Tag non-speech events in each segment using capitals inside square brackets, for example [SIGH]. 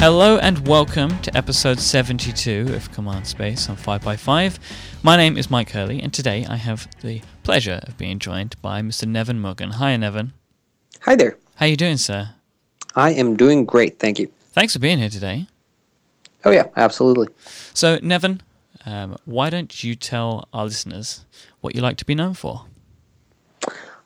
Hello and welcome to episode 72 of Command Space on 5by5. My name is Mike Hurley, and today I have the pleasure of being joined by Mr. Neven Mrgan. Hi, Neven. Hi there. How are you doing, sir? I am doing great, thank you. Thanks for being here today. Oh yeah, absolutely. So, Neven, um, why don't you tell our listeners what you like to be known for?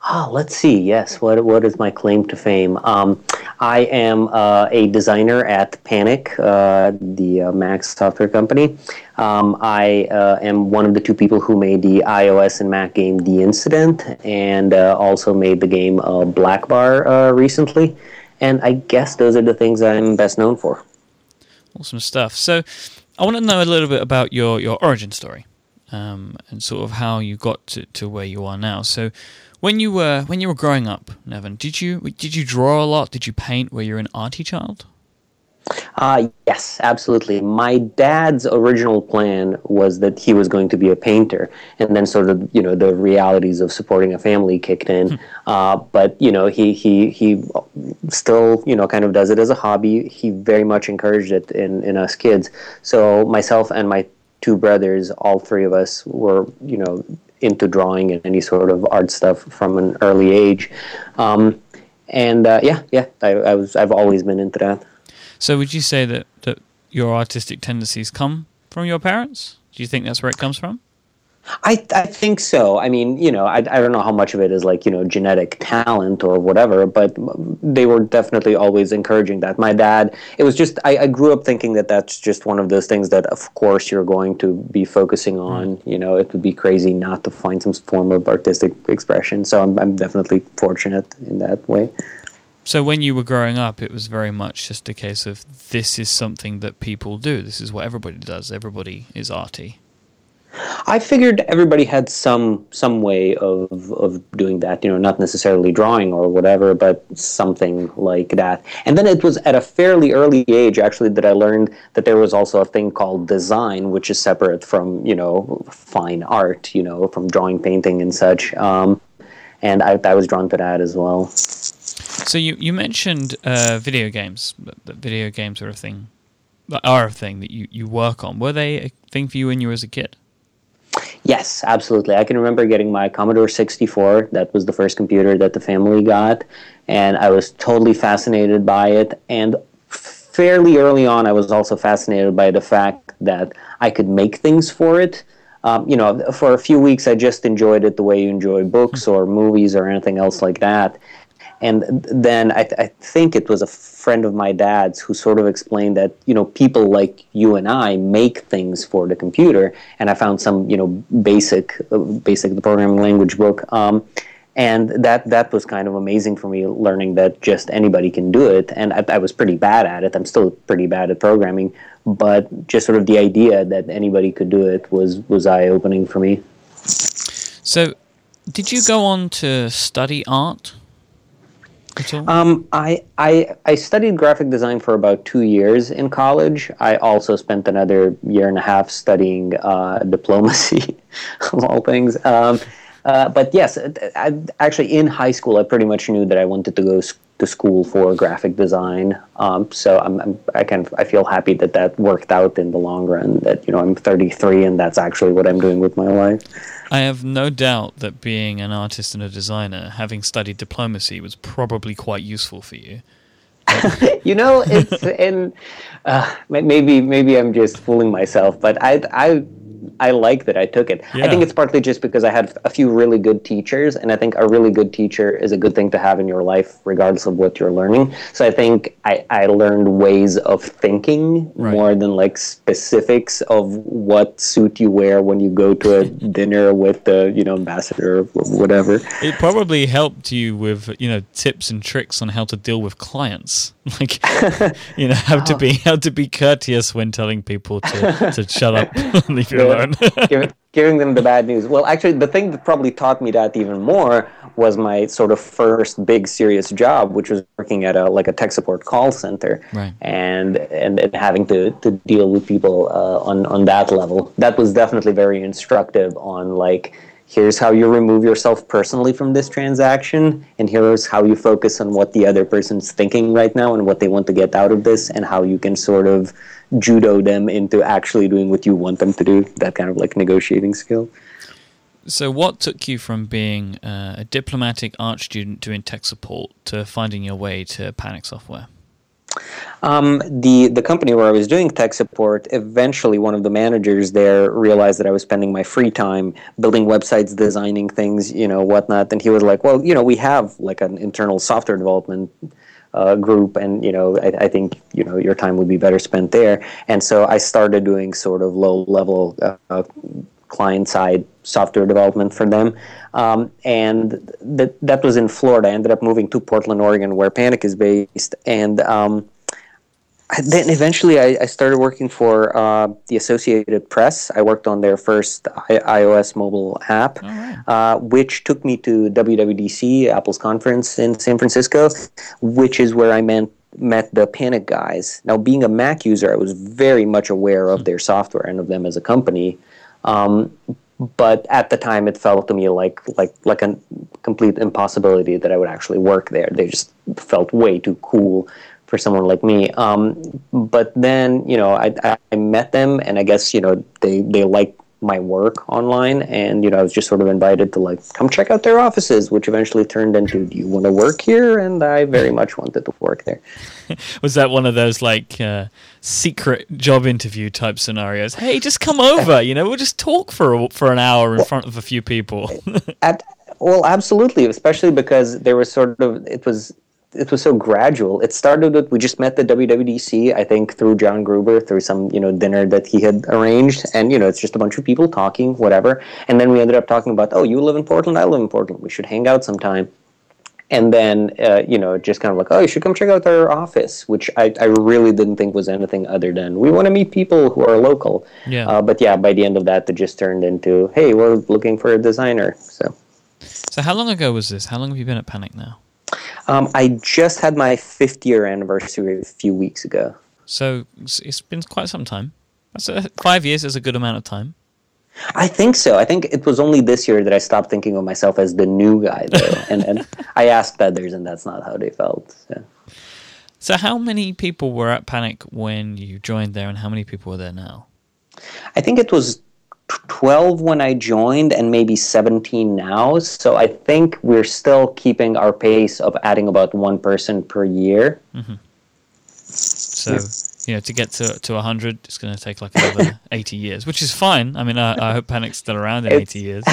Ah, let's see. Yes, what what is my claim to fame? Um, I am uh, a designer at Panic, uh, the uh, Mac software company. Um, I uh, am one of the two people who made the iOS and Mac game The Incident, and uh, also made the game uh, Blackbar recently. And I guess those are the things I'm best known for. Awesome stuff. So, I want to know a little bit about your your origin story, um, and sort of how you got to, to where you are now. So when you were when you were growing up, Neven, did you did you draw a lot? Did you paint? Were you an arty child? Uh, yes, absolutely. My dad's original plan was that he was going to be a painter, and then sort of you know the realities of supporting a family kicked in. Hmm. Uh, but you know he he he still you know kind of does it as a hobby. He very much encouraged it in in us kids. So myself and my two brothers, all three of us were you know into drawing and any sort of art stuff from an early age. Um, and uh, yeah, yeah, I, I, was I've always been into that. So would you say that, that your artistic tendencies come from your parents? Do you think that's where it comes from? I, I think so. I mean, you know, I, I don't know how much of it is like, you know, genetic talent or whatever, but they were definitely always encouraging that. My dad, it was just, I, I grew up thinking that that's just one of those things that, of course, you're going to be focusing on. Mm. You know, it would be crazy not to find some form of artistic expression. So I'm, I'm definitely fortunate in that way. So when you were growing up, it was very much just a case of this is something that people do. This is what everybody does. Everybody is arty. I figured everybody had some some way of of doing that, you know, not necessarily drawing or whatever, but something like that. And then it was at a fairly early age actually that I learned that there was also a thing called design, which is separate from, you know, fine art, you know, from drawing, painting and such. Um, and I, I was drawn to that as well. So you you mentioned uh, video games, the video games are a thing, are a thing that you, you work on. Were they a thing for you when you were as a kid? Yes, absolutely. I can remember getting my Commodore 64. That was the first computer that the family got, and I was totally fascinated by it. And fairly early on, I was also fascinated by the fact that I could make things for it. Um, you know, for a few weeks, I just enjoyed it the way you enjoy books or movies or anything else like that. And then I, th- I think it was a friend of my dad's who sort of explained that you know people like you and I make things for the computer, and I found some you know basic uh, basic the programming language book. Um, and that that was kind of amazing for me learning that just anybody can do it. And I, I, was pretty bad at it. I'm still pretty bad at programming. But just sort of the idea that anybody could do it was was eye-opening for me. So did you go on to study art um, I, I I studied graphic design for about two years in college. I also spent another year and a half studying uh, diplomacy, [LAUGHS] of all things. Um, uh, but yes, I, actually in high school, I pretty much knew that I wanted to go to school for graphic design. Um, so I'm, I'm, i I feel happy that that worked out in the long run. That you know I'm 33 and that's actually what I'm doing with my life. I have no doubt that being an artist and a designer, having studied diplomacy, was probably quite useful for you. [LAUGHS] you know, it's and uh, maybe maybe I'm just fooling myself, but I I I like that I took it. Yeah. I think it's partly just because I had a few really good teachers, and I think a really good teacher is a good thing to have in your life, regardless of what you're learning. So I think I, I learned ways of thinking right. more than like specifics of what suit you wear when you go to a [LAUGHS] dinner with the you know ambassador or whatever. It probably helped you with you know tips and tricks on how to deal with clients, [LAUGHS] like you know how to [LAUGHS] be how to be courteous when telling people to to shut up, leave you alone giving, giving them the bad news. Well, actually, the thing that probably taught me that even more was my sort of first big serious job, which was working at a like a tech support call center, right. and, and and having to, to deal with people uh, on on that level. That was definitely very instructive on like here's how you remove yourself personally from this transaction and here's how you focus on what the other person's thinking right now and what they want to get out of this and how you can sort of judo them into actually doing what you want them to do that kind of like negotiating skill so what took you from being uh, a diplomatic art student doing tech support to finding your way to panic software um, the the company where I was doing tech support, eventually one of the managers there realized that I was spending my free time building websites, designing things, you know, whatnot, and he was like, "Well, you know, we have like an internal software development." Uh, group, and you know, I, I, think you know your time would be better spent there. And so I started doing sort of low level uh, client side software development for them. Um, and that that was in Florida. I ended up moving to Portland, Oregon, where Panic is based, and um, then eventually I, I, started working for uh, the Associated Press. I worked on their first I- iOS mobile app, right. uh, which took me to WWDC, Apple's conference in San Francisco, which is where I met met the Panic guys. Now, being a Mac user, I was very much aware of hmm. their software and of them as a company. Um, but at the time it felt to me like like like a complete impossibility that I would actually work there. They just felt way too cool for someone like me. Um, but then you know I, I met them and I guess you know they they liked my work online and you know I was just sort of invited to like come check out their offices which eventually turned into do you want to work here and I very [LAUGHS] much wanted to work there. was that one of those like uh, secret job interview type scenarios? Hey, just come over, you know, we'll just talk for a, for an hour in front of a few people. at, well, absolutely, especially because there was sort of it was it was so gradual. It started with we just met the WWDC, I think, through John Gruber, through some you know dinner that he had arranged, and you know it's just a bunch of people talking, whatever. And then we ended up talking about, oh, you live in Portland, I live in Portland, we should hang out sometime. And then uh, you know just kind of like, oh, you should come check out our office, which I, I really didn't think was anything other than we want to meet people who are local. Yeah. Uh, but yeah, by the end of that, it just turned into, hey, we're looking for a designer. So. So how long ago was this? How long have you been at Panic now? Um, I just had my fifth year anniversary a few weeks ago. So it's been quite some time. A, five years is a good amount of time. I think so. I think it was only this year that I stopped thinking of myself as the new guy, though. [LAUGHS] and, and I asked others, and that's not how they felt. So. so, how many people were at Panic when you joined there, and how many people are there now? I think it was 12 when I joined and maybe 17 now. So I think we're still keeping our pace of adding about one person per year. Mm-hmm. So, you know, to get to, to 100, it's going to take like another [LAUGHS] 80 years, which is fine. I mean, I, I hope Panic's still around in it's, 80 years.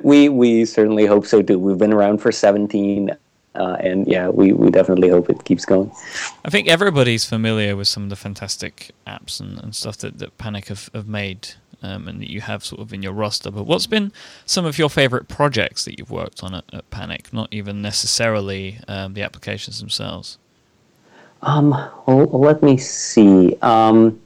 [LAUGHS] we, we certainly hope so too. We've been around for 17. Uh, and yeah, we, we definitely hope it keeps going. I think everybody's familiar with some of the fantastic apps and, and stuff that, that Panic have, have made um, and that you have sort of in your roster. But what's been some of your favorite projects that you've worked on at, at Panic? Not even necessarily um, the applications themselves. Um, well, let me see. Um,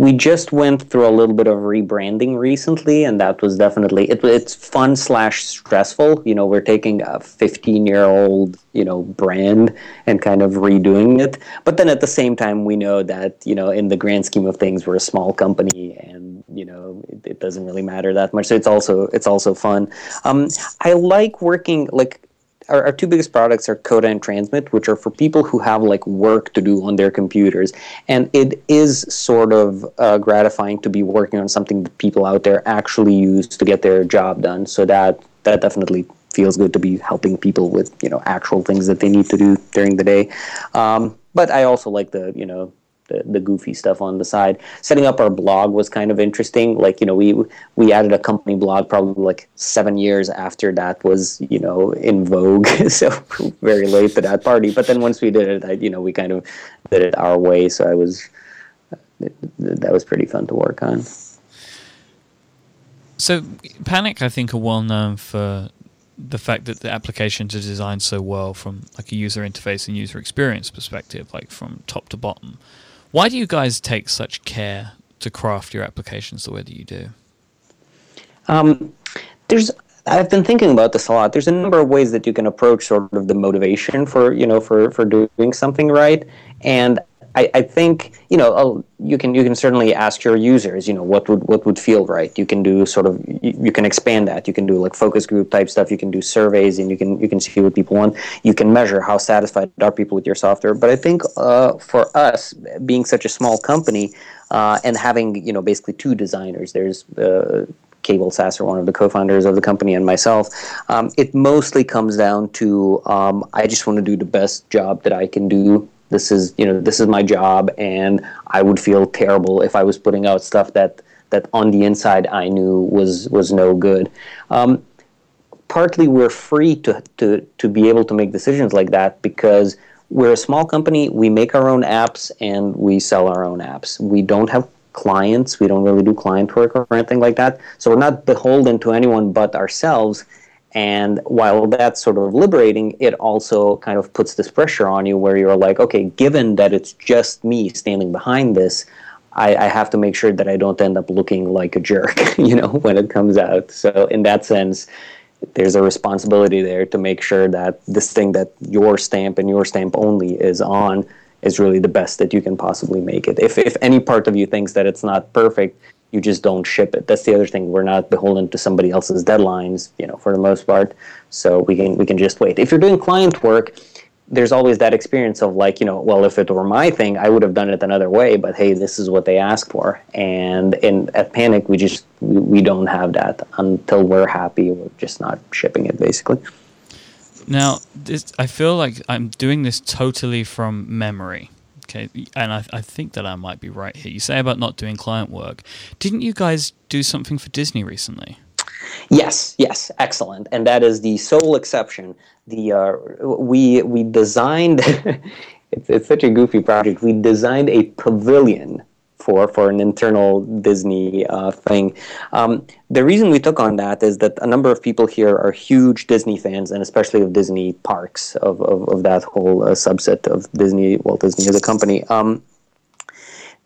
we just went through a little bit of rebranding recently, and that was definitely it, it's fun slash stressful. You know, we're taking a 15 year old you know brand and kind of redoing it, but then at the same time, we know that you know in the grand scheme of things, we're a small company, and you know it, it doesn't really matter that much. So it's also it's also fun. Um, I like working like our, our two biggest products are Coda and Transmit, which are for people who have like work to do on their computers. And it is sort of uh, gratifying to be working on something that people out there actually use to get their job done. So that that definitely feels good to be helping people with you know actual things that they need to do during the day. Um, but I also like the you know the, goofy stuff on the side. Setting up our blog was kind of interesting. Like you know, we we added a company blog probably like seven years after that was you know in vogue. [LAUGHS] so very late to that party. But then once we did it, I, you know, we kind of did it our way. So I was that was pretty fun to work on. So Panic, I think, are well known for the fact that the applications are designed so well from like a user interface and user experience perspective, like from top to bottom. Why do you guys take such care to craft your applications the way that you do? Um, there's I've been thinking about this a lot. There's a number of ways that you can approach sort of the motivation for you know for for doing something right, and I, I think you know uh, you can you can certainly ask your users you know what would what would feel right you can do sort of you, you, can expand that you can do like focus group type stuff you can do surveys and you can you can see what people want you can measure how satisfied are people with your software but I think uh, for us being such a small company uh, and having you know basically two designers there's uh, Cabel Sasser, one of the co-founders of the company, and myself. Um, it mostly comes down to um, I just want to do the best job that I can do. This is you know this is my job, and I would feel terrible if I was putting out stuff that that on the inside I knew was was no good. Um, partly we're free to, to to be able to make decisions like that because we're a small company. We make our own apps and we sell our own apps. We don't have clients. We don't really do client work or anything like that. So we're not beholden to anyone but ourselves. And while that's sort of liberating, it also kind of puts this pressure on you where you're like, okay, given that it's just me standing behind this, I, I have to make sure that I don't end up looking like a jerk, [LAUGHS] you know, when it comes out. So in that sense, there's a responsibility there to make sure that this thing that your stamp and your stamp only is on is really the best that you can possibly make it. If if any part of you thinks that it's not perfect, you just don't ship it. That's the other thing. We're not beholden to somebody else's deadlines, you know, for the most part. So we can we can just wait. If you're doing client work, there's always that experience of like, you know, well, if it were my thing, I would have done it another way. But hey, this is what they asked for. And in at Panic, we just we, we don't have that until we're happy. We're just not shipping it, basically. Now, this, I feel like I'm doing this totally from memory. Okay, and I, I think that I might be right here. You say about not doing client work. Didn't you guys do something for Disney recently? Yes, yes, excellent. And that is the sole exception. The uh, we we designed. [LAUGHS] it's, it's such a goofy project. We designed a pavilion for for an internal Disney uh, thing. Um, the reason we took on that is that a number of people here are huge Disney fans, and especially of Disney parks, of of, of that whole uh, subset of Disney, Walt Disney as a company. Um,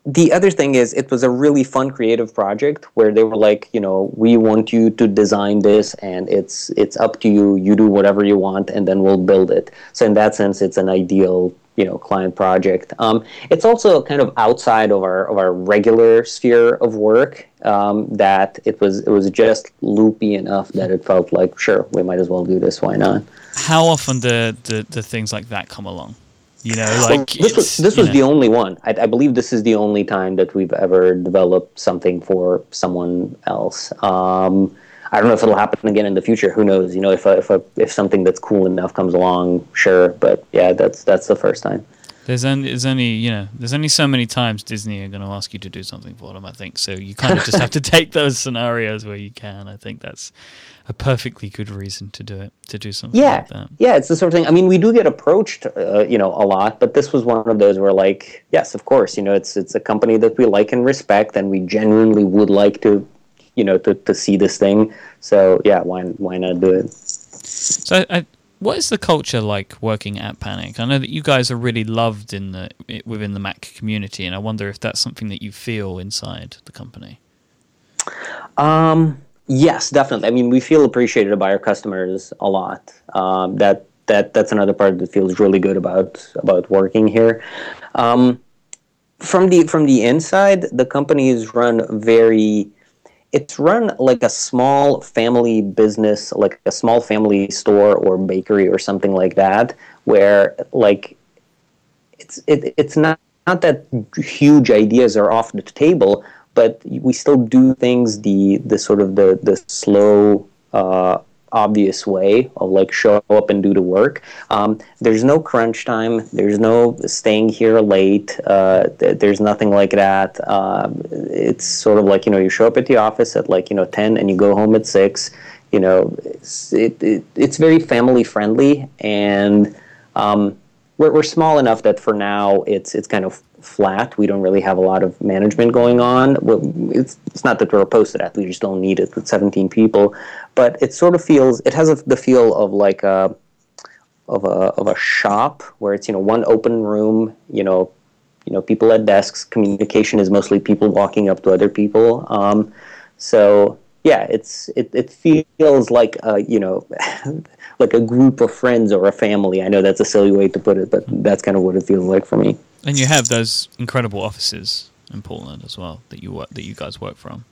the other thing is it was a really fun creative project where they were like you know we want you to design this and it's it's up to you you do whatever you want and then we'll build it so in that sense it's an ideal you know client project. Um, it's also kind of outside of our of our regular sphere of work. Um, that it was it was just loopy enough that it felt like sure we might as well do this. Why not? How often do the, the things like that come along? You know, like this was this was know. the only one. I, I, believe this is the only time that we've ever developed something for someone else. Um, I don't know if it'll happen again in the future. Who knows? You know, if a, if a, if something that's cool enough comes along, sure. But yeah, that's that's the first time. There's only, there's only you know there's only so many times Disney are going to ask you to do something for them. I think so. You kind of just have to [LAUGHS] take those scenarios where you can. I think that's a perfectly good reason to do it to do something yeah like that. yeah it's the sort of thing i mean we do get approached uh, you know a lot but this was one of those where like yes of course you know it's it's a company that we like and respect and we genuinely would like to you know to, to see this thing. So yeah, why why not do it? So I, what is the culture like working at Panic? I know that you guys are really loved in the within the Mac community, and I wonder if that's something that you feel inside the company. Um, yes, definitely. I mean, we feel appreciated by our customers a lot. Um, that that that's another part that feels really good about about working here. Um, from the from the inside, the company is run very it's run like a small family business, like a small family store or bakery or something like that, where like it's it, it's not not that huge ideas are off the table, but we still do things the the sort of the the slow uh, obvious way of like show up and do the work. Um, there's no crunch time. There's no staying here late. Uh, th- there's nothing like that. Uh, it's sort of like you know you show up at the office at like you know ten and you go home at six. You know, it's, it, it it's very family friendly and. Um, we're, we're small enough that for now it's it's kind of flat. We don't really have a lot of management going on. It's, it's not that we're opposed to that. We just don't need it with 17 people. But it sort of feels, it has a, the feel of like a, of a, of a shop where it's, you know, one open room, you know, you know, people at desks. Communication is mostly people walking up to other people. Um, so yeah, it's it, it feels like a, you know [LAUGHS] like a group of friends or a family. I know that's a silly way to put it, but that's kind of what it feels like for me. And you have those incredible offices in Portland as well that you work, that you guys work from.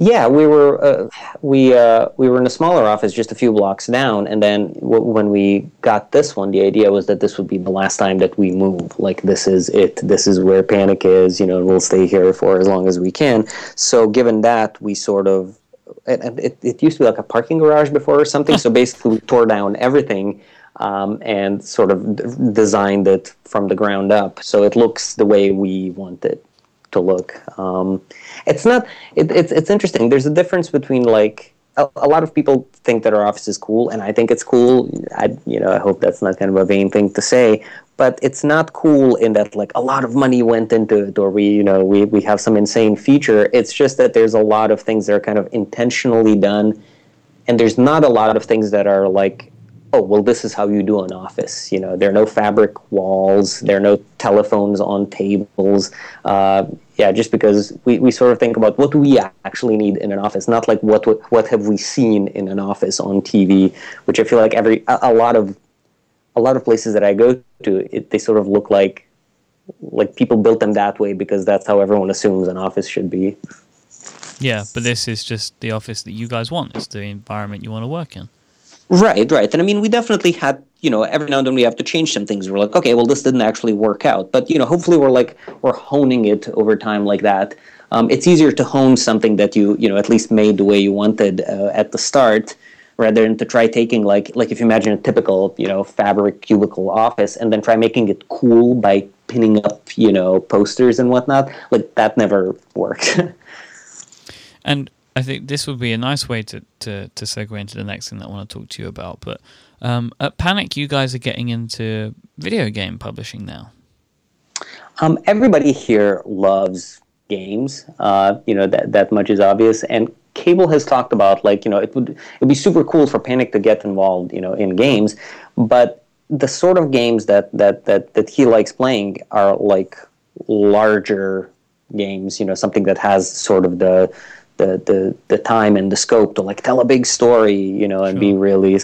Yeah, we were uh, we uh, we were in a smaller office just a few blocks down, and then w- when we got this one, the idea was that this would be the last time that we move. Like this is it. This is where Panic is. You know, we'll stay here for as long as we can. So, given that, we sort of it, it, it used to be like a parking garage before or something. so [LAUGHS] basically, we tore down everything. Um, and sort of d- designed it from the ground up so it looks the way we want it to look. Um, it's not. It, it's it's interesting. There's a difference between like a, lot of people think that our office is cool, and I think it's cool. I you know I hope that's not kind of a vain thing to say, but it's not cool in that like a lot of money went into it, or we you know we we have some insane feature. It's just that there's a lot of things that are kind of intentionally done, and there's not a lot of things that are like oh well this is how you do an office you know there are no fabric walls there are no telephones on tables uh, yeah just because we, we sort of think about what do we actually need in an office not like what what have we seen in an office on tv which i feel like every a, a lot of a lot of places that i go to it, they sort of look like like people built them that way because that's how everyone assumes an office should be. Yeah but this is just the office that you guys want. It's the environment you want to work in. Right, right. And I mean, we definitely had, you know, every now and then we have to change some things. We're like, okay, well, this didn't actually work out. But, you know, hopefully we're like, we're honing it over time like that. Um, it's easier to hone something that you, you know, at least made the way you wanted uh, at the start rather than to try taking like, like if you imagine a typical, you know, fabric cubicle office and then try making it cool by pinning up, you know, posters and whatnot. Like that never worked. [LAUGHS] and I think this would be a nice way to, to, to segue into the next thing that I want to talk to you about. But um, at Panic, you guys are getting into video game publishing now. Um, everybody here loves games. Uh, you know that that much is obvious. And Cabel has talked about like you know it would it would be super cool for Panic to get involved you know in games, but the sort of games that that that that he likes playing are like larger games. You know something that has sort of the the, the, the time and the scope to like tell a big story, you know, and sure. be really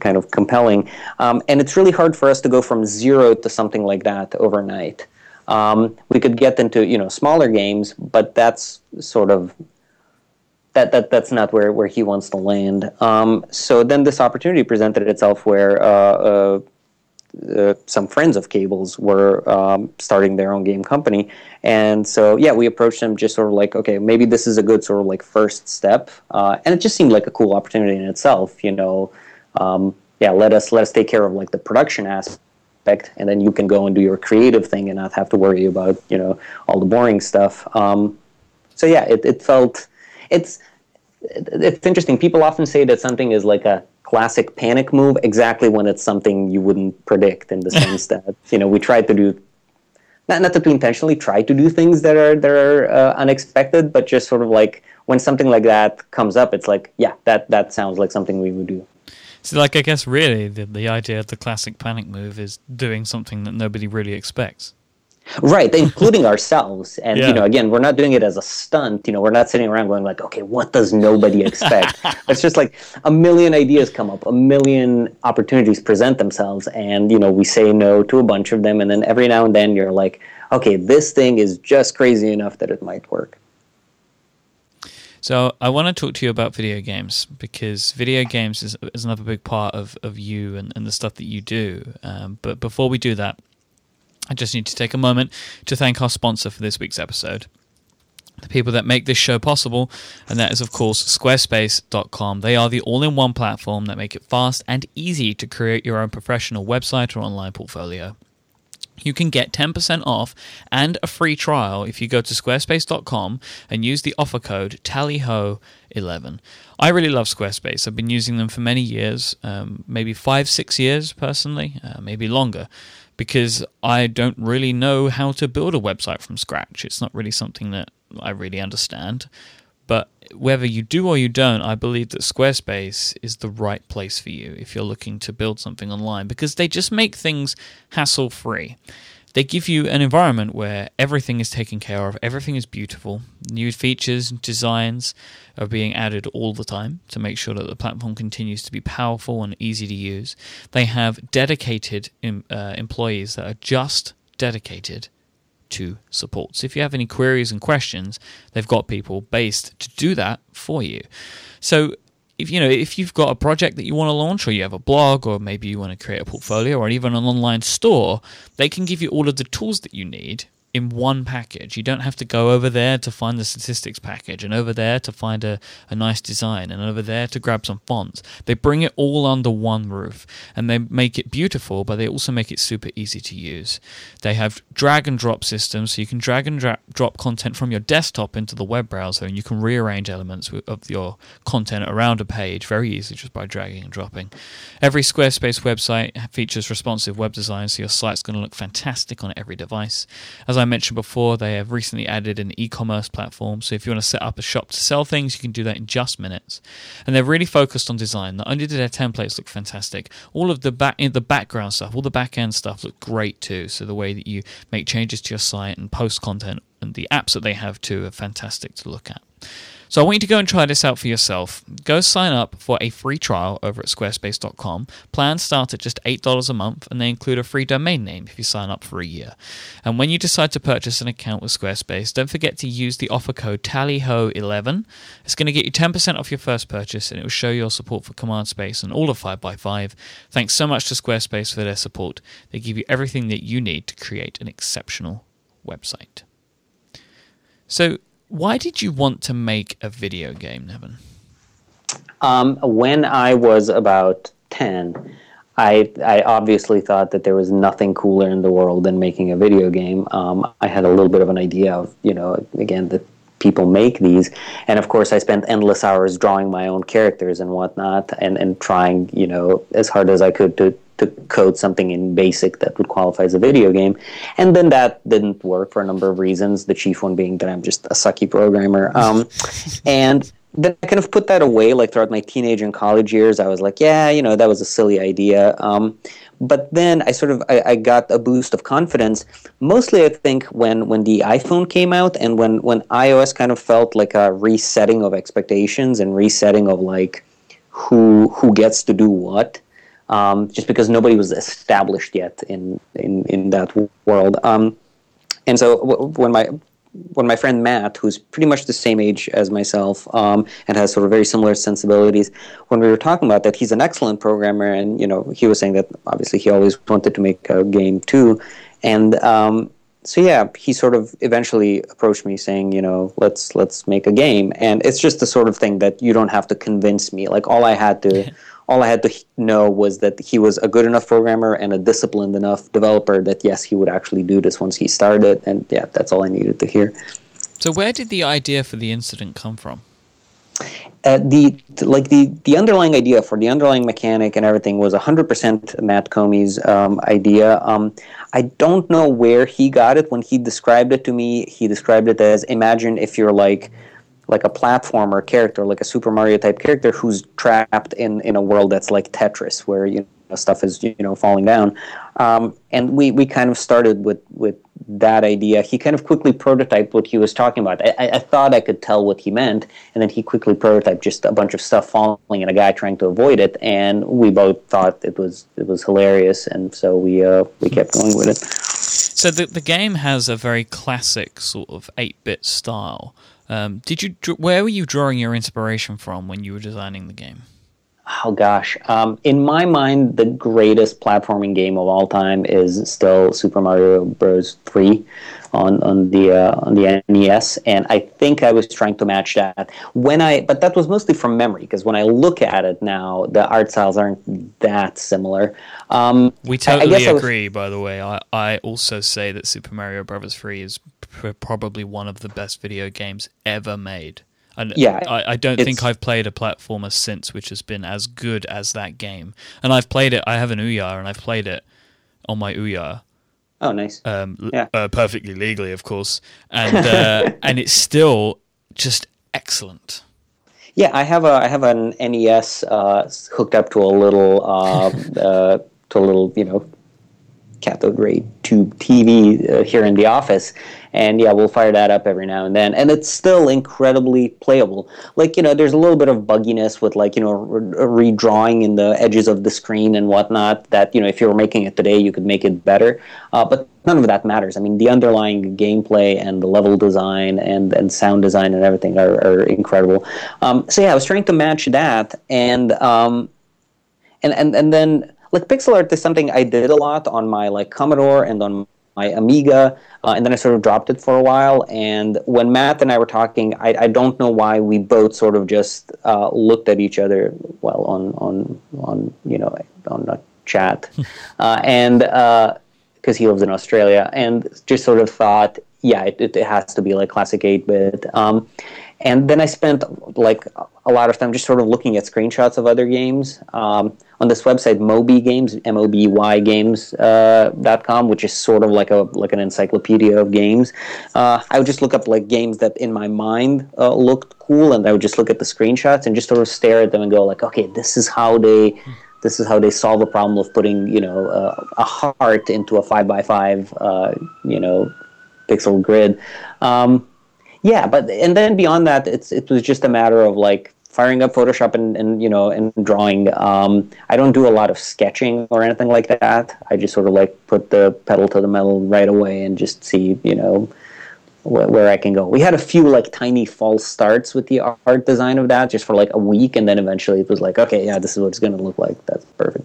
kind of compelling. Um, and it's really hard for us to go from zero to something like that overnight. Um, we could get into you know smaller games, but that's sort of that, that that's not where, where he wants to land. Um, so then this opportunity presented itself where uh, uh, uh, some friends of Cabel's were um, starting their own game company, and so yeah, we approached them just sort of like, okay, maybe this is a good sort of like first step, uh, and it just seemed like a cool opportunity in itself, you know. Um, yeah, let us let us take care of like the production aspect, and then you can go and do your creative thing and not have to worry about you know all the boring stuff. Um, so yeah, it, it felt it's it's interesting. People often say that something is like a classic panic move exactly when it's something you wouldn't predict in the [LAUGHS] sense that you know we tried to do not not that we intentionally try to do things that are that are uh, unexpected but just sort of like when something like that comes up it's like yeah that that sounds like something we would do. So like i guess really the, the idea of the classic panic move is doing something that nobody really expects Right, including ourselves. [LAUGHS] And yeah. you know, again, we're not doing it as a stunt. You know, we're not sitting around going like, okay, what does nobody [LAUGHS] expect? it's just like a million ideas come up, a million opportunities present themselves, and you know, we say no to a bunch of them, and then every now and then you're like, okay, this thing is just crazy enough that it might work. So I want to talk to you about video games because video games is, is another big part of, of you and, and the stuff that you do. Um, but before we do that, I just need to take a moment to thank our sponsor for this week's episode. The people that make this show possible, and that is, of course, Squarespace.com. They are the all in one platform that make it fast and easy to create your own professional website or online portfolio. You can get 10% off and a free trial if you go to squarespace.com and use the offer code TALLYHO11. I really love Squarespace. I've been using them for many years, um, maybe five, six years personally, uh, maybe longer because I don't really know how to build a website from scratch. It's not really something that I really understand. But whether you do or you don't, I believe that Squarespace is the right place for you if you're looking to build something online because they just make things hassle free they give you an environment where everything is taken care of, everything is beautiful. New features, and designs are being added all the time to make sure that the platform continues to be powerful and easy to use. They have dedicated uh, employees that are just dedicated to support. So if you have any queries and questions, they've got people based to do that for you. So if you know if you've got a project that you want to launch or you have a blog or maybe you want to create a portfolio or even an online store, they can give you all of the tools that you need in one package. You don't have to go over there to find the statistics package and over there to find a, a nice design and over there to grab some fonts. They bring it all under one roof and they make it beautiful, but they also make it super easy to use. They have drag and drop systems, so you can drag and dra- drop content from your desktop into the web browser and you can rearrange elements of your content around a page very easily just by dragging and dropping. Every Squarespace website features responsive web design, so your site's going to look fantastic on every device. As I mentioned before, they have recently added an e commerce platform. So if you want to set up a shop to sell things, you can do that in just minutes. And they're really focused on design. Not only do their templates look fantastic, all of the back the background stuff, all the back end stuff look great too. So the way that you make changes to your site and post content and the apps that they have too are fantastic to look at. So I want you to go and try this out for yourself. Go sign up for a free trial over at squarespace.com. Plans start at just $8 a month and they include a free domain name if you sign up for a year. And when you decide to purchase an account with Squarespace, don't forget to use the offer code TALLYHO11. It's going to get you 10% off your first purchase and it will show your support for Command Space and all of 5by5. Thanks so much to Squarespace for their support. They give you everything that you need to create an exceptional website. So, why did you want to make a video game, Neven? Um, when I was about 10, I, I obviously thought that there was nothing cooler in the world than making a video game. Um, I had a little bit of an idea of, you know, again, that people make these. And of course, I spent endless hours drawing my own characters and whatnot and, and trying, you know, as hard as I could to, to code something in BASIC that would qualify as a video game. And then that didn't work for a number of reasons, the chief one being that I'm just a sucky programmer. Um, [LAUGHS] and then I kind of put that away, like throughout my teenage and college years. I was like, yeah, you know, that was a silly idea. Um, but then I sort of I, I, got a boost of confidence. Mostly, I think when when the iPhone came out and when when iOS kind of felt like a resetting of expectations and resetting of like who who gets to do what um, just because nobody was established yet in in, in that world. Um, and so w- when my when my friend Matt, who's pretty much the same age as myself um, and has sort of very similar sensibilities, when we were talking about that, he's an excellent programmer, and you know he was saying that obviously he always wanted to make a game too, and um, so yeah, he sort of eventually approached me saying, you know, let's let's make a game, and it's just the sort of thing that you don't have to convince me. Like all I had to all I had to know was that he was a good enough programmer and a disciplined enough developer that yes, he would actually do this once he started, and yeah, that's all I needed to hear. So, where did the idea for the incident come from? Uh, the like the the underlying idea for the underlying mechanic and everything was 100% Matt Comi's um, idea. Um, I don't know where he got it when he described it to me. He described it as imagine if you're like like a platformer character, like a Super Mario type character who's trapped in, in a world that's like Tetris, where you know stuff is you know falling down. Um, and we, we kind of started with with that idea. He kind of quickly prototyped what he was talking about. I, I thought I could tell what he meant, and then he quickly prototyped just a bunch of stuff falling and a guy trying to avoid it. And we both thought it was it was hilarious, and so we uh, we kept going with it. So the the game has a very classic sort of eight bit style. Um, did you? Where were you drawing your inspiration from when you were designing the game? Oh gosh, um, in my mind, the greatest platforming game of all time is still Super Mario Bros. Three on on the uh, on the NES, and I think I was trying to match that when I, but that was mostly from memory because when I look at it now, the art styles aren't that similar. Um, we totally agree. Was, by the way, I I also say that Super Mario Bros. Three is probably one of the best video games ever made. And yeah, I, I don't think I've played a platformer since which has been as good as that game. And I've played it. I have an Ouya, and I've played it on my Ouya. Oh, nice. Um, yeah. Uh, perfectly legally, of course, and uh, [LAUGHS] and it's still just excellent. Yeah, I have a I have an NES uh, hooked up to a little uh, [LAUGHS] uh, to a little you know cathode ray tube TV uh, here in the office, and yeah, we'll fire that up every now and then, and it's still incredibly playable. Like you know, there's a little bit of bugginess with like you know re- redrawing in the edges of the screen and whatnot. That you know, if you were making it today, you could make it better, uh, but none of that matters. I mean, the underlying gameplay and the level design and, and sound design and everything are, are incredible. Um, so yeah, I was trying to match that, and um, and and and then like pixel art is something I did a lot on my like Commodore and on my Amiga, uh, and then I sort of dropped it for a while. And when Matt and I were talking, I, I don't know why we both sort of just uh, looked at each other, well, on on on you know on a chat, [LAUGHS] uh, and because uh, he lives in Australia, and just sort of thought, yeah, it, it has to be like classic eight bit. Um, and then I spent like a lot of time just sort of looking at screenshots of other games um, on this website, Moby Games, M O B Y Games uh, dot com, which is sort of like a like an encyclopedia of games. Uh, I would just look up like games that in my mind uh, looked cool, and I would just look at the screenshots and just sort of stare at them and go like, okay, this is how they. This is how they solve a problem of putting, you know, uh, a heart into a five by five, uh, you know, pixel grid. Um, yeah, but and then beyond that, it's it was just a matter of like firing up Photoshop and, and you know and drawing. Um, I don't do a lot of sketching or anything like that. I just sort of like put the pedal to the metal right away and just see you know wh- where I can go. We had a few like tiny false starts with the art design of that just for like a week, and then eventually it was like, okay, yeah, this is what it's going to look like. That's perfect.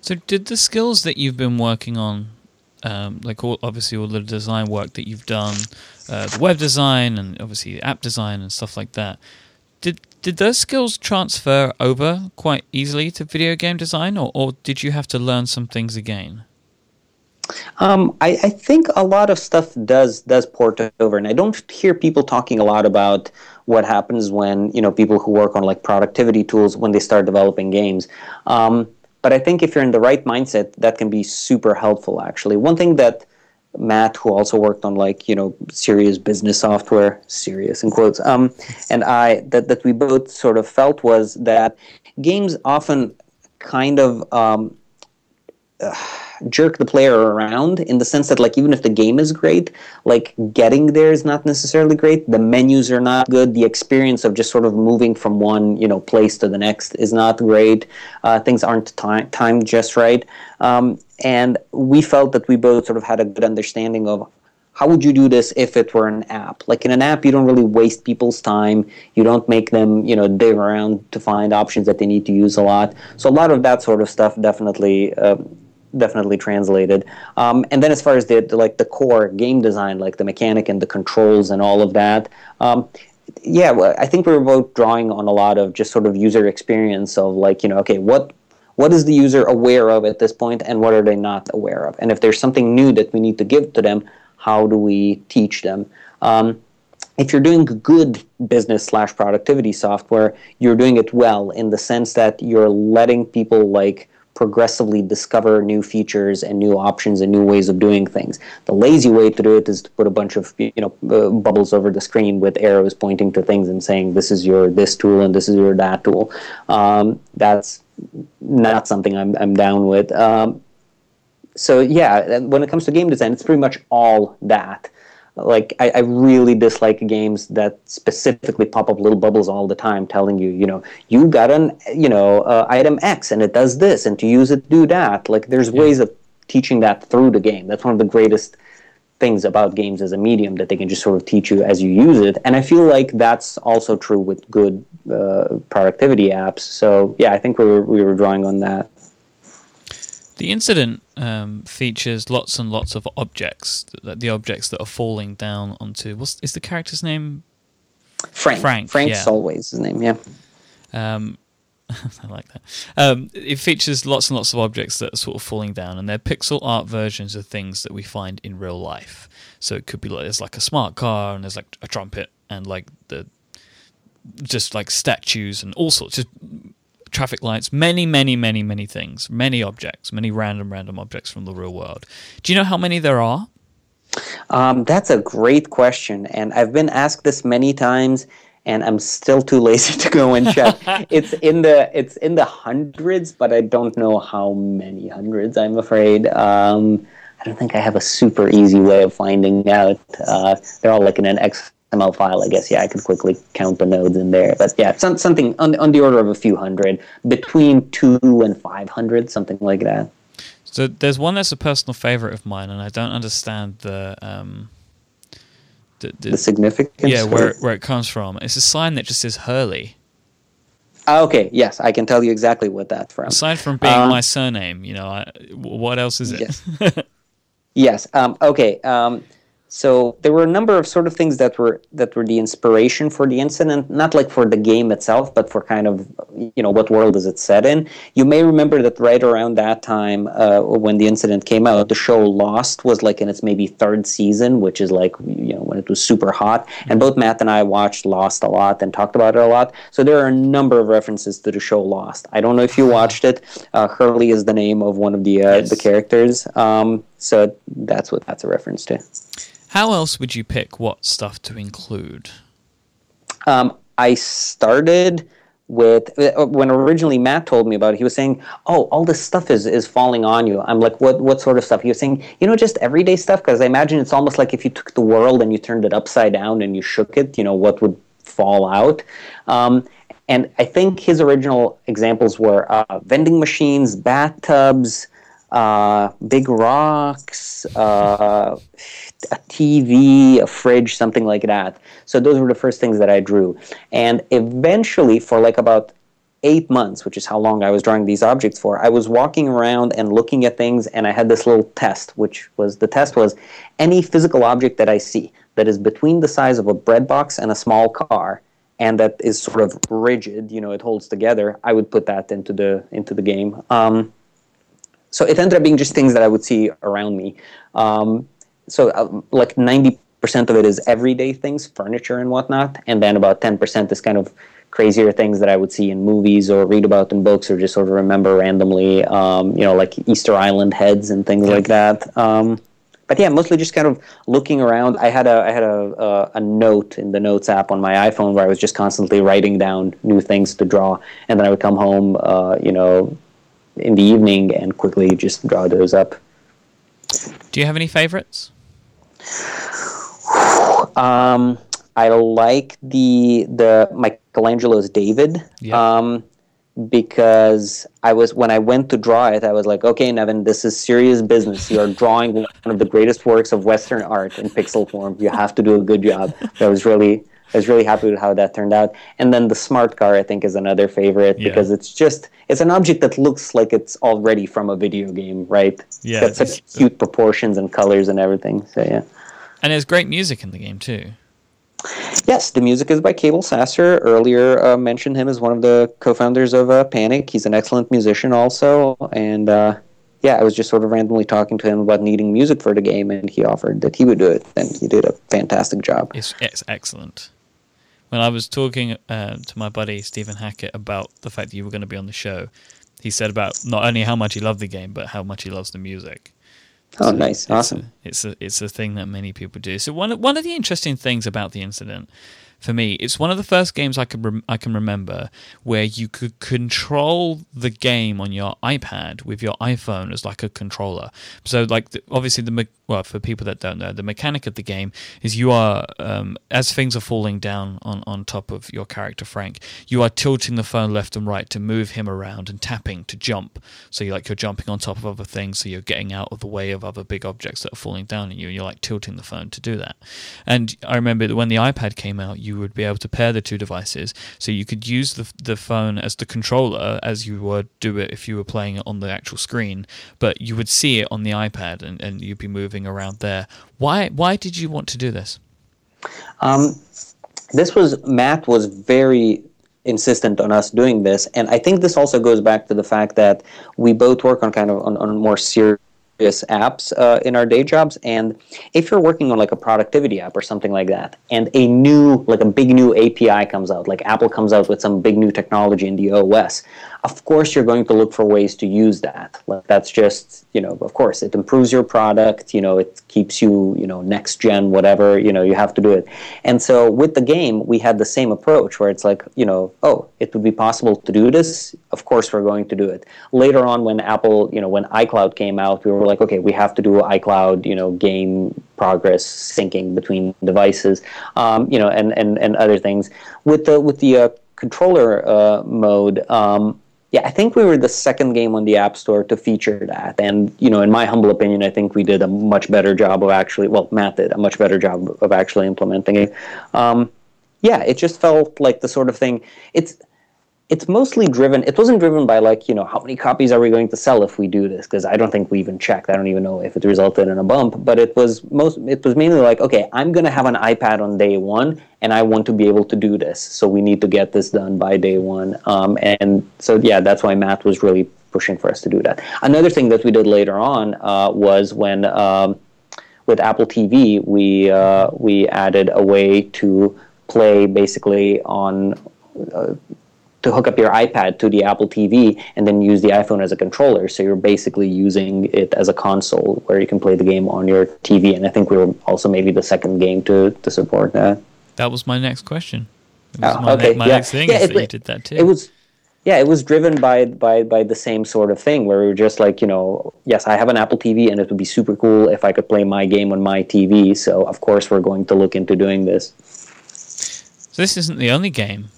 So, did the skills that you've been working on um, like all, obviously all the design work that you've done, uh, the web design and obviously app design and stuff like that. Did did those skills transfer over quite easily to video game design, or, or did you have to learn some things again? Um, I, I, think a lot of stuff does does port over, and I don't hear people talking a lot about what happens when you know people who work on like productivity tools when they start developing games. Um, but I think if you're in the right mindset, that can be super helpful. Actually, one thing that Matt, who also worked on like you know serious business software, serious in quotes, um, and I that that we both sort of felt was that games often kind of um, uh, jerk the player around in the sense that like even if the game is great like getting there is not necessarily great. The menus are not good. The experience of just sort of moving from one you know place to the next is not great. Uh, things aren't time- timed just right. Um, and we felt that we both sort of had a good understanding of how would you do this if it were an app? Like in an app you don't really waste people's time. You don't make them you know dig around to find options that they need to use a lot. So a lot of that sort of stuff definitely uh, definitely translated. Um, and then as far as the, the, like the core game design, like the mechanic and the controls and all of that, um, yeah, well, I think we are both drawing on a lot of just sort of user experience of like you know, okay, what what is the user aware of at this point, and what are they not aware of? And if there's something new that we need to give to them, how do we teach them? Um, if you're doing good business slash productivity software, you're doing it well in the sense that you're letting people like progressively discover new features and new options and new ways of doing things. The lazy way to do it is to put a bunch of you know uh, bubbles over the screen with arrows pointing to things and saying this is your this tool and this is your that tool. Um, that's not something I'm I'm down with. Um, so yeah, when it comes to game design, it's pretty much all that like I, I, really dislike games that specifically pop up little bubbles all the time telling you you know you got an you know uh, item x and it does this and to use it do that. Like there's yeah. ways of teaching that through the game. That's one of the greatest things about games as a medium that they can just sort of teach you as you use it. And i feel like that's also true with good uh, productivity apps. So yeah i think we were, we were drawing on that the incident um, features lots and lots of objects. The, the objects that are falling down onto what's is the character's name? Frank. Frank. Frank's yeah. always his name. Yeah. Um, [LAUGHS] I like that. Um, it features lots and lots of objects that are sort of falling down, and they're pixel art versions of things that we find in real life. So it could be like there's like a smart car, and there's like a trumpet, and like the just like statues and all sorts, just traffic lights, many, many, many, many things, many objects, many random, random objects from the real world. Do you know how many there are? Um, that's a great question, and I've been asked this many times, and I'm still too lazy [LAUGHS] to go and check. [LAUGHS] it's in the it's in the hundreds, but I don't know how many hundreds. I'm afraid. Um, I don't think I have a super easy way of finding out. Uh, they're all like in an XML file, I guess. Yeah, I could quickly count the nodes in there. But yeah, some, something on, on the order of a few hundred, between two and five hundred, something like that. So there's one that's a personal favorite of mine, and I don't understand the. Um the, the, the significance. Yeah, where where it comes from. It's a sign that just says Hurley. Ah, okay, yes, I can tell you exactly what that's from. Aside from being uh, my surname, you know, I, what else is it? Yes. [LAUGHS] yes. Um, okay. Um, so there were a number of sort of things that were that were the inspiration for the incident, not like for the game itself, but for kind of you know what world is it set in. You may remember that right around that time uh, when the incident came out, the show Lost was like in its maybe third season, which is like you know when it was super hot. And both Matt and I watched Lost a lot and talked about it a lot. So there are a number of references to the show Lost. I don't know if you watched it. Uh, Hurley is the name of one of the uh, yes. the characters. Um, so that's what that's a reference to. How else would you pick what stuff to include? Um, I started with uh, when originally Matt told me about it. He was saying, "Oh, all this stuff is is falling on you." I'm like, "What? What sort of stuff?" He was saying, "You know, just everyday stuff." Because I imagine it's almost like if you took the world and you turned it upside down and you shook it. You know, what would fall out? Um, and I think his original examples were uh, vending machines, bathtubs, uh, big rocks, uh, a TV, a fridge, something like that. So those were the first things that I drew. And eventually, for like about eight months, which is how long I was drawing these objects for, I was walking around and looking at things, and I had this little test, which was the test was any physical object that I see that is between the size of a bread box and a small car, and that is sort of rigid, you know, it holds together. I would put that into the into the game. Um, so it ended up being just things that I would see around me. Um, so uh, like 90% of it is everyday things, furniture and whatnot, and then about 10% is kind of crazier things that I would see in movies or read about in books or just sort of remember randomly, um, you know, like Easter Island heads and things like that. Um, but yeah, mostly just kind of looking around. I had a I had a, a, a note in the Notes app on my iPhone where I was just constantly writing down new things to draw, and then I would come home, uh, you know, in the evening and quickly just draw those up. Do you have any favorites? Um, I like the the Michelangelo's David. Yeah. Um, because I was when I went to draw it, I was like, okay, Neven, this is serious business. You are [LAUGHS] drawing one of the greatest works of Western art in pixel form. You have to do a good job. That was really I was really happy with how that turned out. And then the smart car, I think, is another favorite yeah. because it's just it's an object that looks like it's already from a video game, right? Yeah, it's such cute proportions and colors and everything. So yeah. And there's great music in the game too. Yes, the music is by Cabel Sasser. Earlier uh, mentioned him as one of the co-founders of uh, Panic. He's an excellent musician also, and uh, yeah, I was just sort of randomly talking to him about needing music for the game, and he offered that he would do it, and he did a fantastic job. It's, it's excellent when I was talking uh, to my buddy Stephen Hackett about the fact that you were going to be on the show, he said about not only how much he loved the game, but how much he loves the music. Oh, so nice, awesome! A, it's a it's a thing that many people do. So one one of the interesting things about the incident for me. It's one of the first games I can rem- I can remember where you could control the game on your iPad with your iPhone as like a controller. So like the, obviously the me- well for people that don't know the mechanic of the game is you are um, as things are falling down on on top of your character Frank, you are tilting the phone left and right to move him around and tapping to jump. So you like you're jumping on top of other things, so you're getting out of the way of other big objects that are falling down on you, and you're like tilting the phone to do that. And I remember that when the iPad came out, you you would be able to pair the two devices. So you could use the, the phone as the controller as you would do it if you were playing it on the actual screen, but you would see it on the iPad and, and you'd be moving around there. Why, why did you want to do this? Um, this was, Matt was very insistent on us doing this. And I think this also goes back to the fact that we both work on kind of on, on more serious various apps uh, in our day jobs. And if you're working on like a productivity app or something like that, and a new, like a big new API comes out, like Apple comes out with some big new technology in the OS, of course you're going to look for ways to use that. Like that's just, you know, of course it improves your product, you know, it keeps you, you know, next gen, whatever, you know, you have to do it. And so with the game, we had the same approach where it's like, you know, oh, it would be possible to do this. Of course we're going to do it. Later on when Apple, you know, when iCloud came out, we were like, okay, we have to do iCloud, you know, game progress syncing between devices, um, you know, and, and, and other things. With the, with the, uh, controller uh, mode, um, yeah, I think we were the second game on the App Store to feature that. And, you know, in my humble opinion, I think we did a much better job of actually, well, Matt did a much better job of actually implementing it. Um, yeah, it just felt like the sort of thing. It's it's mostly driven it wasn't driven by like you know how many copies are we going to sell if we do this? Because i don't think we even checked. I don't even know if it resulted in a bump but it was most it was mainly like okay i'm going to have an ipad on day one and i want to be able to do this. So we need to get this done by day one. Um, and so yeah that's why matt was really pushing for us to do that. Another thing that we did later on uh, was when um, with apple tv we uh, we added a way to play basically on uh, to hook up your iPad to the Apple TV and then use the iPhone as a controller. So you're basically using it as a console where you can play the game on your TV. And I think we were also maybe the second game to, to support that. That was my next question. Oh, my okay. Ne- my yeah. next thing yeah, is it, that you did that too. It was yeah, it was driven by by by the same sort of thing where we were just like, you know, yes, I have an Apple TV and it would be super cool if I could play my game on my TV. So of course we're going to look into doing this. So this isn't the only game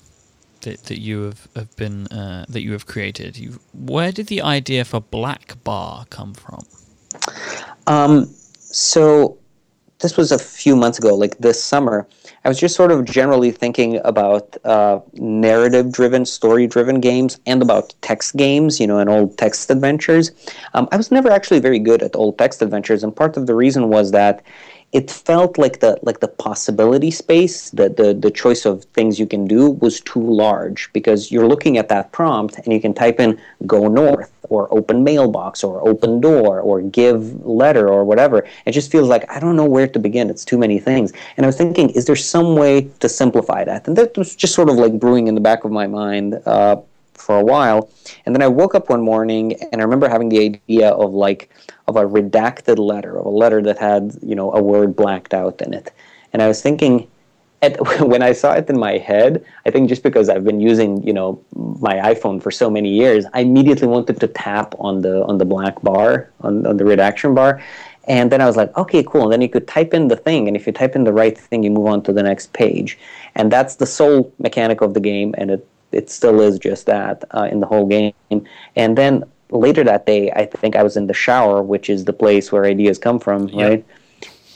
that, that you have, have been uh, that you have created. You, where did the idea for Blackbar come from? Um, so this was a few months ago, like this summer. I was just sort of generally thinking about uh, narrative-driven, story-driven games, and about text games, you know, and old text adventures. Um, I was never actually very good at old text adventures, and part of the reason was that it felt like the like the possibility space, the, the the choice of things you can do was too large because you're looking at that prompt and you can type in go north or open mailbox or open door or give letter or whatever. It just feels like I don't know where to begin. It's too many things. And I was thinking, is there some way to simplify that? And that was just sort of like brewing in the back of my mind. Uh, for a while. And then I woke up one morning and I remember having the idea of like of a redacted letter, of a letter that had, you know, a word blacked out in it. And I was thinking at, [LAUGHS] when I saw it in my head, I think just because I've been using, you know, my iPhone for so many years, I immediately wanted to tap on the on the black bar, on, on the redaction bar. And then I was like, okay, cool. And then you could type in the thing, and if you type in the right thing, you move on to the next page. And that's the sole mechanic of the game, and it it still is just that uh, in the whole game. And then later that day, I think I was in the shower, which is the place where ideas come from, right?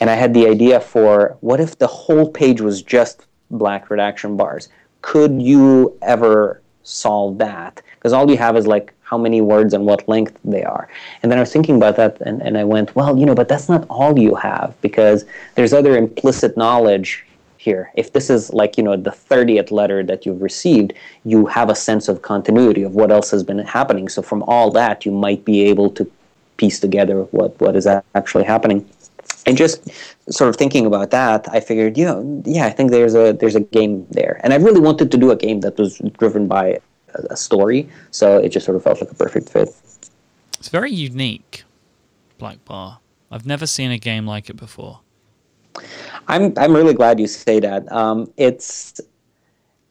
And I had the idea for what if the whole page was just black redaction bars? Could you ever solve that? Because all you have is like how many words and what length they are. And then I was thinking about that and, and I went, well, you know, but that's not all you have because there's other implicit knowledge here. If this is like, you know, the 30th letter that you've received, you have a sense of continuity of what else has been happening. So from all that, you might be able to piece together what, what is actually happening. And just sort of thinking about that, I figured, you know, yeah, I think there's a there's a game there, and I really wanted to do a game that was driven by a, a story, so it just sort of felt like a perfect fit. It's very unique, Blackbar. I've never seen a game like it before. I'm I'm really glad you say that. Um, it's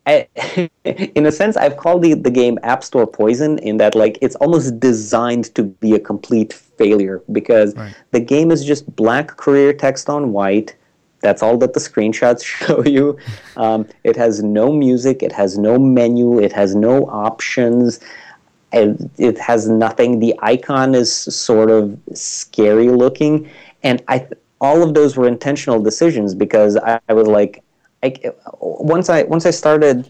I, [LAUGHS] in a sense I've called the, the game App Store poison in that like it's almost designed to be a complete failure because right. the game is just black Courier text on white. That's all that the screenshots [LAUGHS] show you. Um, it has no music. It has no menu. It has no options. It, it has nothing. The icon is sort of scary looking, and I all of those were intentional decisions because I, I was like, I, once I once I started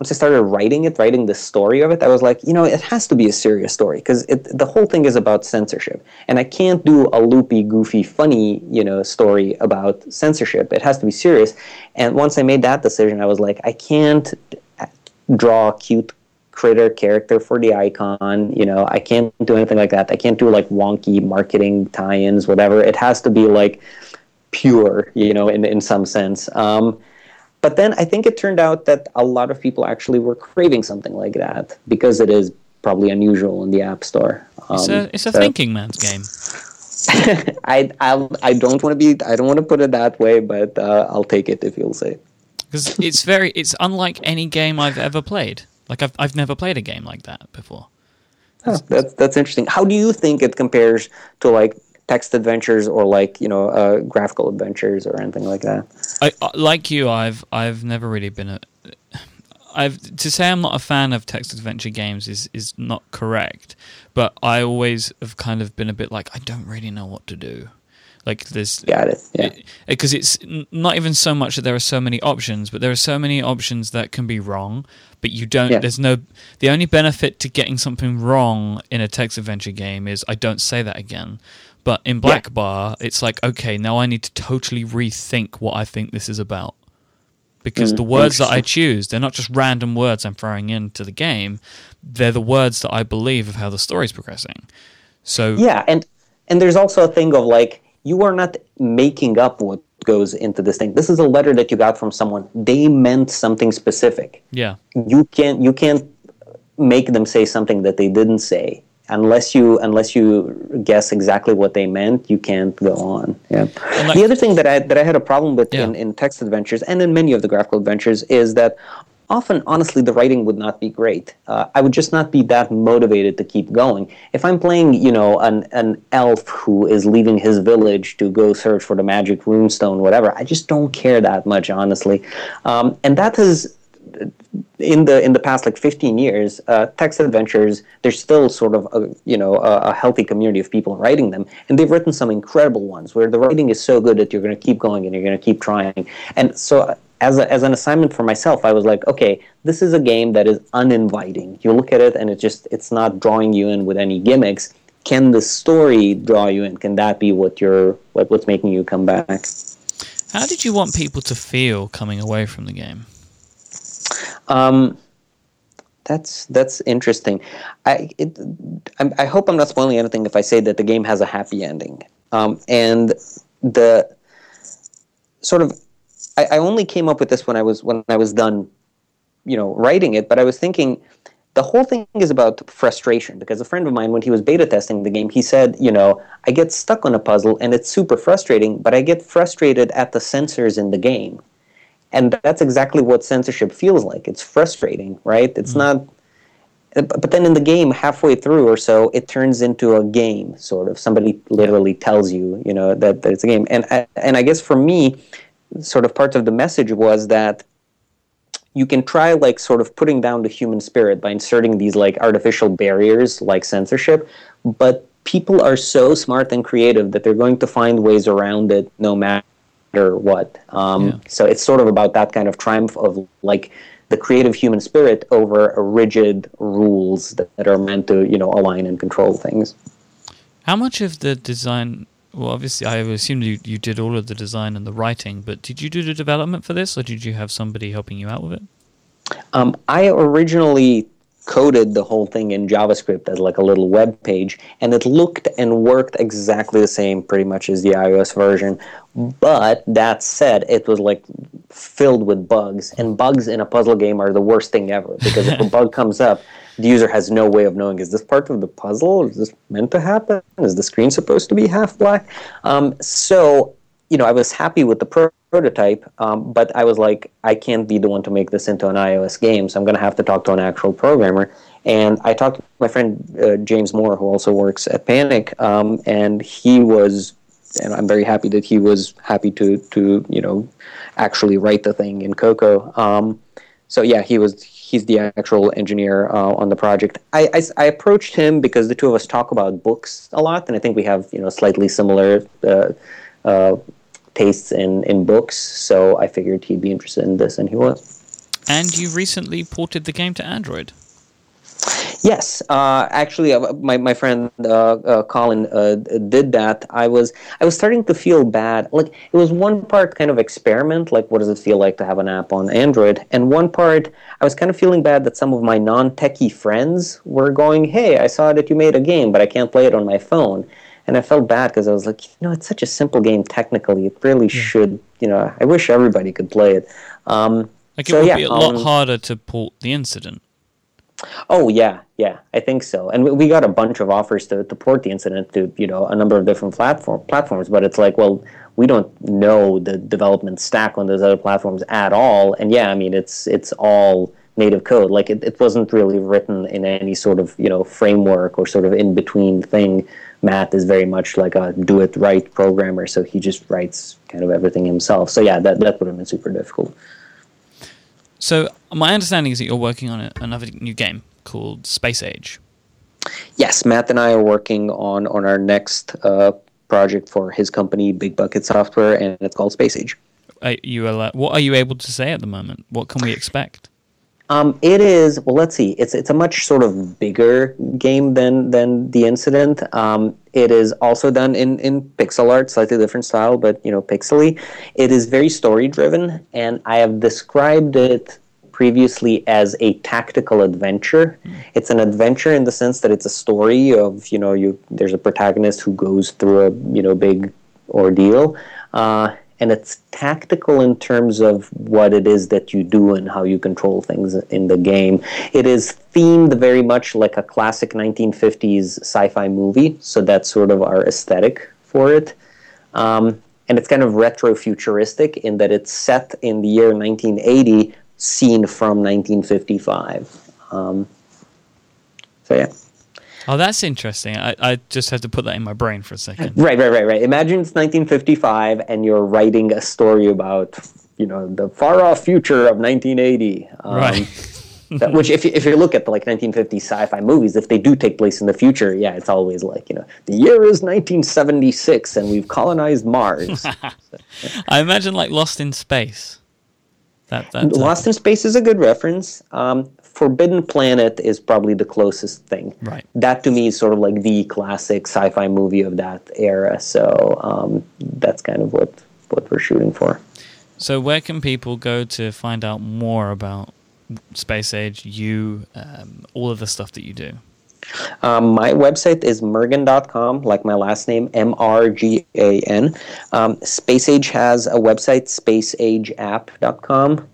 once I started writing it, writing the story of it, I was like, you know, it has to be a serious story because the whole thing is about censorship, and I can't do a loopy, goofy, funny, you know, story about censorship. It has to be serious. And once I made that decision, I was like, I can't draw cute critter character for the icon. You know, I can't do anything like that. I can't do like wonky marketing tie-ins, whatever. It has to be like pure, you know, in in some sense. Um, but then I think it turned out that a lot of people actually were craving something like that because it is probably unusual in the App Store. Um, it's a, it's a so, thinking man's game. [LAUGHS] I I'll, I don't want to be I don't want to put it that way, but uh, I'll take it if you'll say. [LAUGHS] Because it's very it's unlike any game I've ever played. Like I've I've never played a game like that before. Oh, that's that's interesting. How do you think it compares to like text adventures or like you know uh, graphical adventures or anything like that? I, uh, like you, I've I've never really been a. I've to say I'm not a fan of text adventure games is is not correct, but I always have kind of been a bit like I don't really know what to do. Like there's got it, yeah. Because it, it's not even so much that there are so many options, but there are so many options that can be wrong. But you don't. Yeah. There's no. The only benefit to getting something wrong in a text adventure game is I don't say that again. But in Black yeah. Bar, it's like, okay, now I need to totally rethink what I think this is about. Because mm, the words that I choose, they're not just random words I'm throwing into the game, they're the words that I believe of how the story's progressing. So Yeah, and and there's also a thing of like you are not making up what goes into this thing. This is a letter that you got from someone. They meant something specific. Yeah. You can't you can't make them say something that they didn't say unless you unless you guess exactly what they meant, you can't go on. Yeah. Like, the other thing that I that I had a problem with yeah. in, in text adventures and in many of the graphical adventures is that often, honestly, the writing would not be great. Uh, I would just not be that motivated to keep going. If I'm playing, you know, an, an elf who is leaving his village to go search for the magic runestone, whatever, I just don't care that much, honestly. Um, and that has in the in the past like 15 years, uh, text adventures there's still sort of a you know a, a, healthy community of people writing them, and they've written some incredible ones where the writing is so good that you're going to keep going and you're going to keep trying. And so as a, as an assignment for myself, I was like, okay, this is a game that is uninviting. You look at it and it just it's not drawing you in with any gimmicks. Can the story draw you in? Can that be what you're what, what's making you come back? How did you want people to feel coming away from the game? Um, that's that's interesting. I it, I, I hope I'm not spoiling anything if I say that the game has a happy ending. Um, and the sort of I, I only came up with this when I was when I was done, you know, writing it. But I was thinking the whole thing is about frustration because a friend of mine when he was beta testing the game he said you know i get stuck on a puzzle and it's super frustrating but i get frustrated at the censors in the game. And that's exactly what censorship feels like. It's frustrating right? It's mm. not but then in the game halfway through or so it turns into a game sort of. Somebody literally tells you you know that, that it's a game. And and i guess for me sort of part of the message was that you can try like sort of putting down the human spirit by inserting these like artificial barriers like censorship but people are so smart and creative that they're going to find ways around it no matter what um, yeah. so it's sort of about that kind of triumph of like the creative human spirit over rigid rules that, that are meant to you know align and control things how much of the design well, obviously, I assumed you, you did all of the design and the writing, but did you do the development for this, or did you have somebody helping you out with it? Um, I originally coded the whole thing in JavaScript as like a little web page, and it looked and worked exactly the same pretty much as the iOS version. But that said, it was like filled with bugs, and bugs in a puzzle game are the worst thing ever because if a [LAUGHS] bug comes up, the user has no way of knowing is this part of the puzzle? Is this meant to happen? Is the screen supposed to be half black? Um, so, you know, I was happy with the pro- prototype, um, but I was like, I can't be the one to make this into an iOS game, so I'm going to have to talk to an actual programmer. And I talked to my friend uh, James Moore, who also works at Panic, um, and he was and I'm very happy that he was happy to to you know actually write the thing in Cocoa. Um, so yeah, he was he's the actual engineer uh, on the project. I, I, I, approached him because the two of us talk about books a lot, and I think we have you know slightly similar uh, uh, tastes in in books. So I figured he'd be interested in this, and he was. And you recently ported the game to Android. Yes, uh, actually, uh, my my friend uh, uh Colin uh, did that. I was I was starting to feel bad. Like it was one part kind of experiment, like what does it feel like to have an app on Android, and one part I was kind of feeling bad that some of my non-techie friends were going, "Hey, I saw that you made a game, but I can't play it on my phone." And I felt bad because I was like, you know, it's such a simple game technically. It really yeah. should, you know, I wish everybody could play it. Um, like it so, would yeah, be a lot harder to port the incident. Oh yeah, yeah, I think so. And we got a bunch of offers to, to port the incident to you know a number of different platform platforms, but it's like, well, we don't know the development stack on those other platforms at all. And yeah, I mean, it's it's all native code. Like it, it wasn't really written in any sort of you know framework or sort of in between thing. Matt is very much like a do it right programmer, so he just writes kind of everything himself. So yeah, that that would have been super difficult. So my understanding is that you're working on a, another new game called Space Age. Yes, Matt and I are working on on our next uh, project for his company, Big Bucket Software, and it's called Space Age. Are you what are you able to say at the moment? What can we expect? Um, it is well. Let's see. It's it's a much sort of bigger game than than the incident. Um, it is also done in in pixel art, slightly different style, but you know, pixely. It is very story driven, and I have described it previously as a tactical adventure. Mm. It's an adventure in the sense that it's a story of you know you there's a protagonist who goes through a you know big ordeal. Uh, and it's tactical in terms of what it is that you do and how you control things in the game. It is themed very much like a classic 1950s sci-fi movie, so that's sort of our aesthetic for it. Um, and it's kind of retro-futuristic in that it's set in the year 1980, seen from 1955. Um, so yeah. Oh, that's interesting. I, I just had to put that in my brain for a second. Right, right, right, right. Imagine it's 1955 and you're writing a story about, you know, the far off future of 1980. Um, right. that, which, if you, if you look at the like 1950 sci-fi movies, if they do take place in the future, yeah, it's always like you know the year is 1976 and we've colonized Mars. so, [LAUGHS] yeah. I imagine like Lost in Space. That, that Lost in Space is a good reference. Um, Forbidden Planet is probably the closest thing. Right. That to me is sort of like the classic sci-fi movie of that era. So um, that's kind of what what we're shooting for. So where can people go to find out more about Space Age, you, um, all of the stuff that you do? Um, my website is mrgan.com, like my last name, M R G A N. Um, Space Age has a website, spaceageapp.com.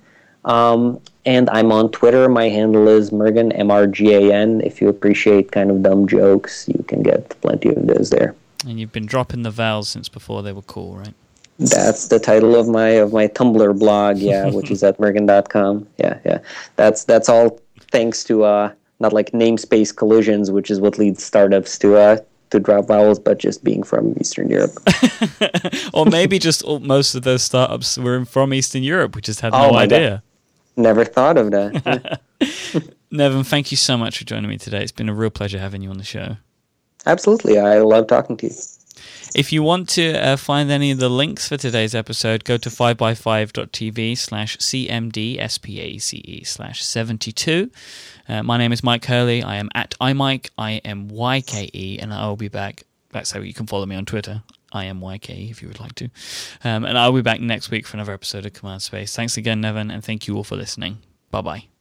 Um, and I'm on Twitter. My handle is Mrgan, M R G A N. If you appreciate kind of dumb jokes, you can get plenty of those there. And you've been dropping the vowels since before they were cool, right? That's the title of my of my Tumblr blog, yeah, which is [LAUGHS] at mrgan.com. Yeah, yeah. That's that's all thanks to uh not like namespace collisions, which is what leads startups to uh to drop vowels, but just being from Eastern Europe. [LAUGHS] or maybe just most of those startups were from Eastern Europe. We just had oh no idea. God. Never thought of that. [LAUGHS] [LAUGHS] Neven, thank you so much for joining me today. It's been a real pleasure having you on the show. Absolutely. I love talking to you. If you want to uh, find any of the links for today's episode, go to 5by5.tv slash cmdspace slash 72. Uh, my name is Mike Hurley. I am at imyke, I-M-Y-K-E, and I will be back. That's how you can follow me on Twitter. I am YK if you would like to. Um, and I'll be back next week for another episode of Command Space. Thanks again, Neven, and thank you all for listening. Bye bye.